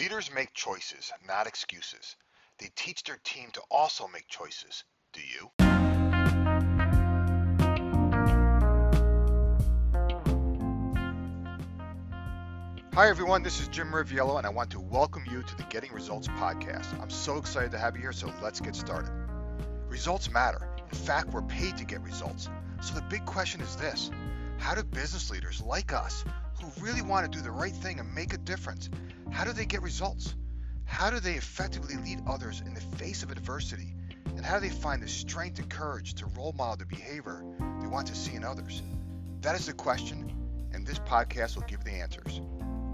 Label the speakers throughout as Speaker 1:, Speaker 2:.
Speaker 1: Leaders make choices, not excuses. They teach their team to also make choices. Do you? Hi, everyone. This is Jim Riviello, and I want to welcome you to the Getting Results podcast. I'm so excited to have you here, so let's get started. Results matter. In fact, we're paid to get results. So the big question is this How do business leaders like us, really want to do the right thing and make a difference, how do they get results? How do they effectively lead others in the face of adversity? And how do they find the strength and courage to role model the behavior they want to see in others? That is the question, and this podcast will give the answers.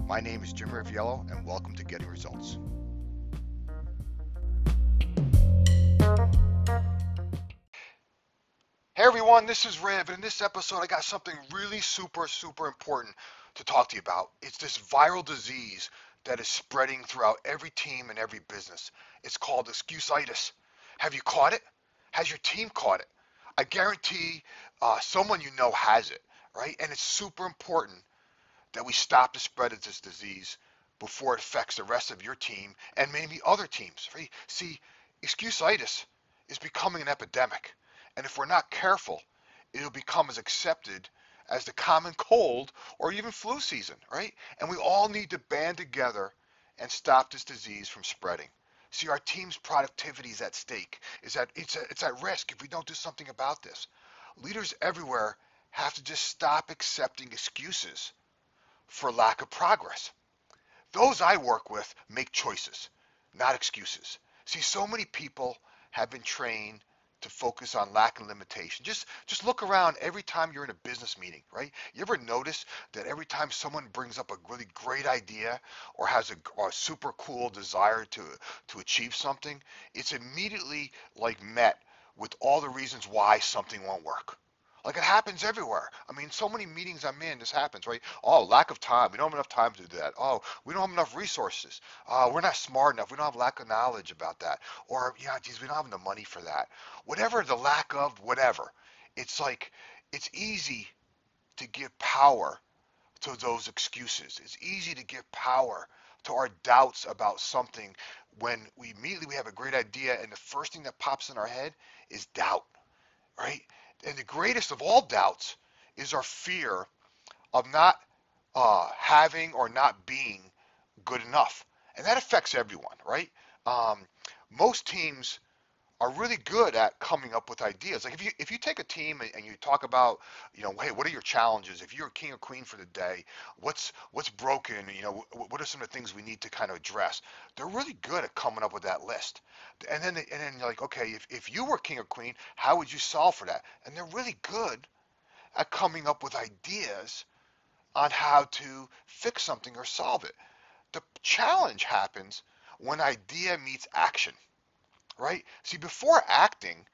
Speaker 1: My name is Jim Riviello, and welcome to Getting Results. Hey everyone, this is Riv, and in this episode I got something really super, super important to talk to you about. It's this viral disease that is spreading throughout every team and every business. It's called excusitis. Have you caught it? Has your team caught it? I guarantee uh, someone you know has it, right? And it's super important that we stop the spread of this disease before it affects the rest of your team and maybe other teams. Right? See, excusitis is becoming an epidemic. And if we're not careful, it'll become as accepted as the common cold or even flu season, right? And we all need to band together and stop this disease from spreading. See, our team's productivity is at stake. Is that it's a, it's at risk if we don't do something about this. Leaders everywhere have to just stop accepting excuses for lack of progress. Those I work with make choices, not excuses. See, so many people have been trained to focus on lack and limitation. Just just look around every time you're in a business meeting, right? You ever notice that every time someone brings up a really great idea or has a, a super cool desire to to achieve something, it's immediately like met with all the reasons why something won't work. Like it happens everywhere. I mean, so many meetings I'm in, this happens, right? Oh, lack of time. We don't have enough time to do that. Oh, we don't have enough resources. Uh, we're not smart enough. We don't have lack of knowledge about that. Or, yeah, geez, we don't have the money for that. Whatever the lack of, whatever. It's like, it's easy to give power to those excuses. It's easy to give power to our doubts about something when we immediately we have a great idea and the first thing that pops in our head is doubt, right? And the greatest of all doubts is our fear of not uh, having or not being good enough. And that affects everyone, right? Um, most teams are really good at coming up with ideas. Like if you if you take a team and, you talk about, you know, hey, what are your challenges? If you're king or queen for the day, what's what's broken? You know, what are some of the things we need to kind of address? They're really good at coming up with that list. And then and then you're like, okay, if if you were king or queen, how would you solve for that? And they're really good at coming up with ideas on how to fix something or solve it. The challenge happens when idea meets action right? See, before acting,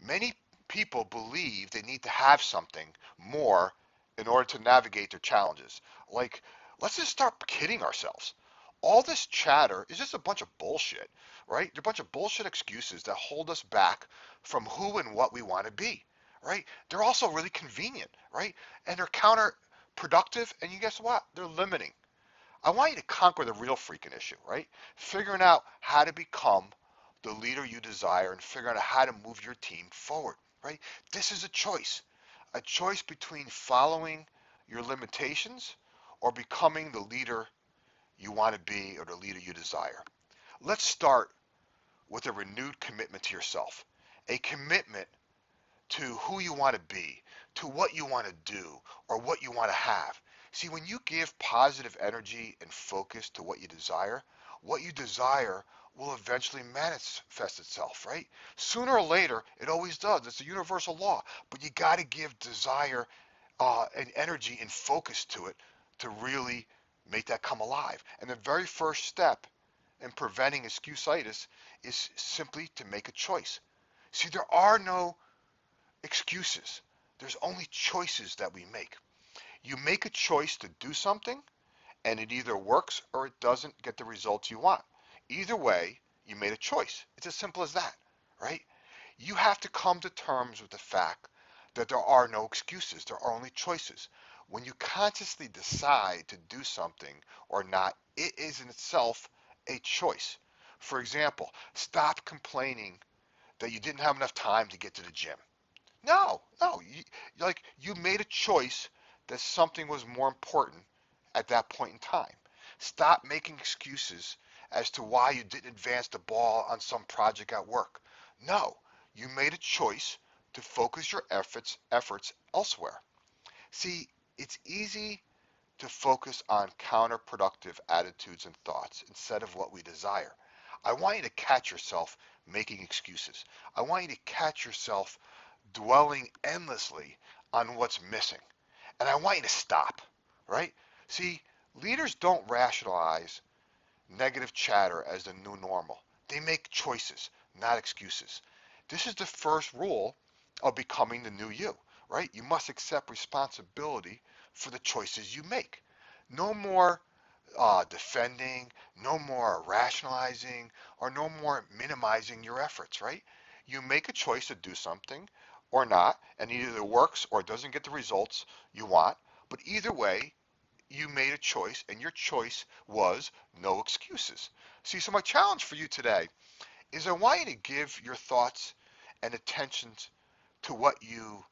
Speaker 1: many people believe they need to have something more in order to navigate their challenges. Like, let's just start kidding ourselves. All this chatter is just a bunch of bullshit, right? They're a bunch of bullshit excuses that hold us back from who and what we want to be, right? They're also really convenient, right? And they're counterproductive, and you guess what? They're limiting. I want you to conquer the real freaking issue, right? Figuring out how to become the leader you desire and figure out how to move your team forward, right? This is a choice, a choice between following your limitations or becoming the leader you want to be or the leader you desire. Let's start with a renewed commitment to yourself, a commitment to who you want to be, to what you want to do, or what you want to have. See, when you give positive energy and focus to what you desire, what you desire will eventually manifest itself, right? Sooner or later, it always does. It's a universal law. But you got to give desire uh, and energy and focus to it to really make that come alive. And the very first step in preventing excusitis is simply to make a choice. See, there are no excuses. There's only choices that we make. You make a choice to do something, and it either works or it doesn't get the results you want. Either way, you made a choice. It's as simple as that, right? You have to come to terms with the fact that there are no excuses. There are only choices. When you consciously decide to do something or not, it is in itself a choice. For example, stop complaining that you didn't have enough time to get to the gym. No, no, you, like you made a choice that something was more important at that point in time. Stop making excuses as to why you didn't advance the ball on some project at work. No, you made a choice to focus your efforts efforts elsewhere. See, it's easy to focus on counterproductive attitudes and thoughts instead of what we desire. I want you to catch yourself making excuses. I want you to catch yourself dwelling endlessly on what's missing. And I want you to stop, right? See, leaders don't rationalize negative chatter as the new normal. They make choices, not excuses. This is the first rule of becoming the new you, right? You must accept responsibility for the choices you make. No more uh, defending, no more rationalizing, or no more minimizing your efforts, right? You make a choice to do something or not, and either it works or it doesn't get the results you want. But either way, you made a choice, and your choice was no excuses. See, so my challenge for you today is I want you to give your thoughts and attentions to what you,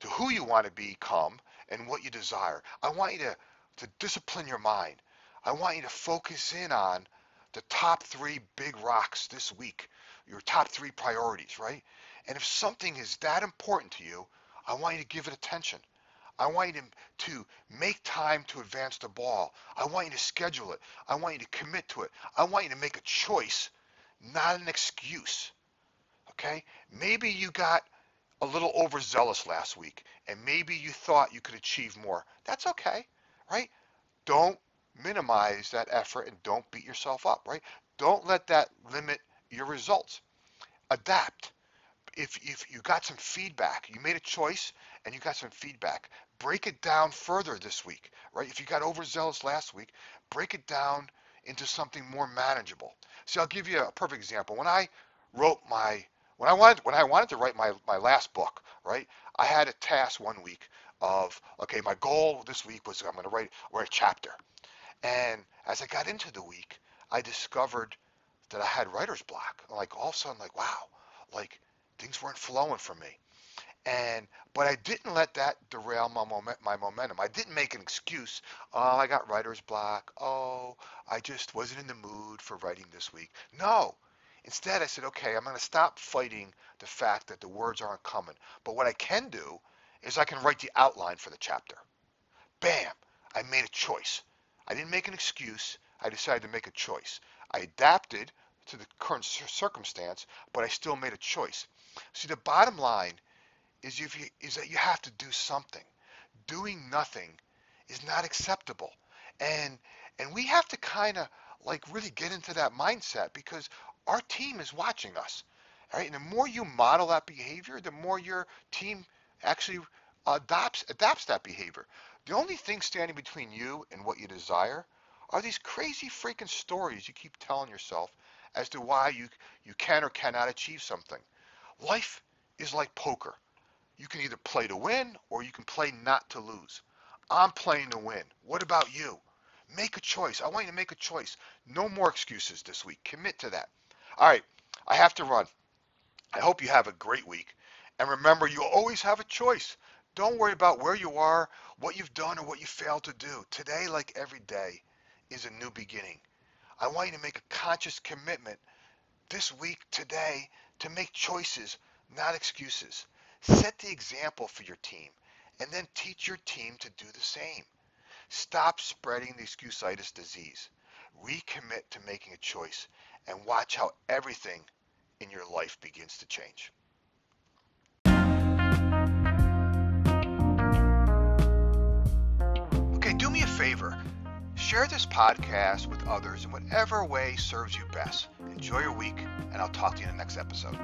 Speaker 1: to who you want to become and what you desire. I want you to, to discipline your mind. I want you to focus in on the top three big rocks this week, your top three priorities, right? And if something is that important to you, I want you to give it attention. I want you to, to make time to advance the ball. I want you to schedule it. I want you to commit to it. I want you to make a choice, not an excuse. Okay? Maybe you got a little overzealous last week and maybe you thought you could achieve more. That's okay, right? Don't minimize that effort and don't beat yourself up, right? Don't let that limit your results. Adapt. If, if you got some feedback, you made a choice and you got some feedback, break it down further this week, right? If you got overzealous last week, break it down into something more manageable. See, I'll give you a perfect example. When I wrote my when I wanted when I wanted to write my, my last book, right? I had a task one week of okay, my goal this week was I'm going to write write a chapter. And as I got into the week, I discovered that I had writer's block. Like all of a sudden, like wow, like things weren't flowing for me. And but I didn't let that derail my moment, my momentum. I didn't make an excuse. Oh, I got writer's block. Oh, I just wasn't in the mood for writing this week. No, Instead, I said, okay, I'm going to stop fighting the fact that the words aren't coming. But what I can do is I can write the outline for the chapter. Bam! I made a choice. I didn't make an excuse. I decided to make a choice. I adapted to the current circumstance, but I still made a choice. See, the bottom line is, you, is that you have to do something. Doing nothing is not acceptable. And and we have to kind of like really get into that mindset because our team is watching us. Right? And the more you model that behavior, the more your team actually adopts adapts that behavior. The only thing standing between you and what you desire are these crazy freaking stories you keep telling yourself as to why you you can or cannot achieve something. Life is like poker. You can either play to win or you can play not to lose. I'm playing to win. What about you? Make a choice. I want you to make a choice. No more excuses this week. Commit to that. All right, I have to run. I hope you have a great week. And remember, you always have a choice. Don't worry about where you are, what you've done, or what you failed to do. Today, like every day, is a new beginning. I want you to make a conscious commitment this week, today, to make choices, not excuses. Set the example for your team, and then teach your team to do the same. Stop spreading the excusitis disease. Recommit to making a choice and watch how everything in your life begins to change. Okay, do me a favor. Share this podcast with others in whatever way serves you best. Enjoy your week, and I'll talk to you in the next episode.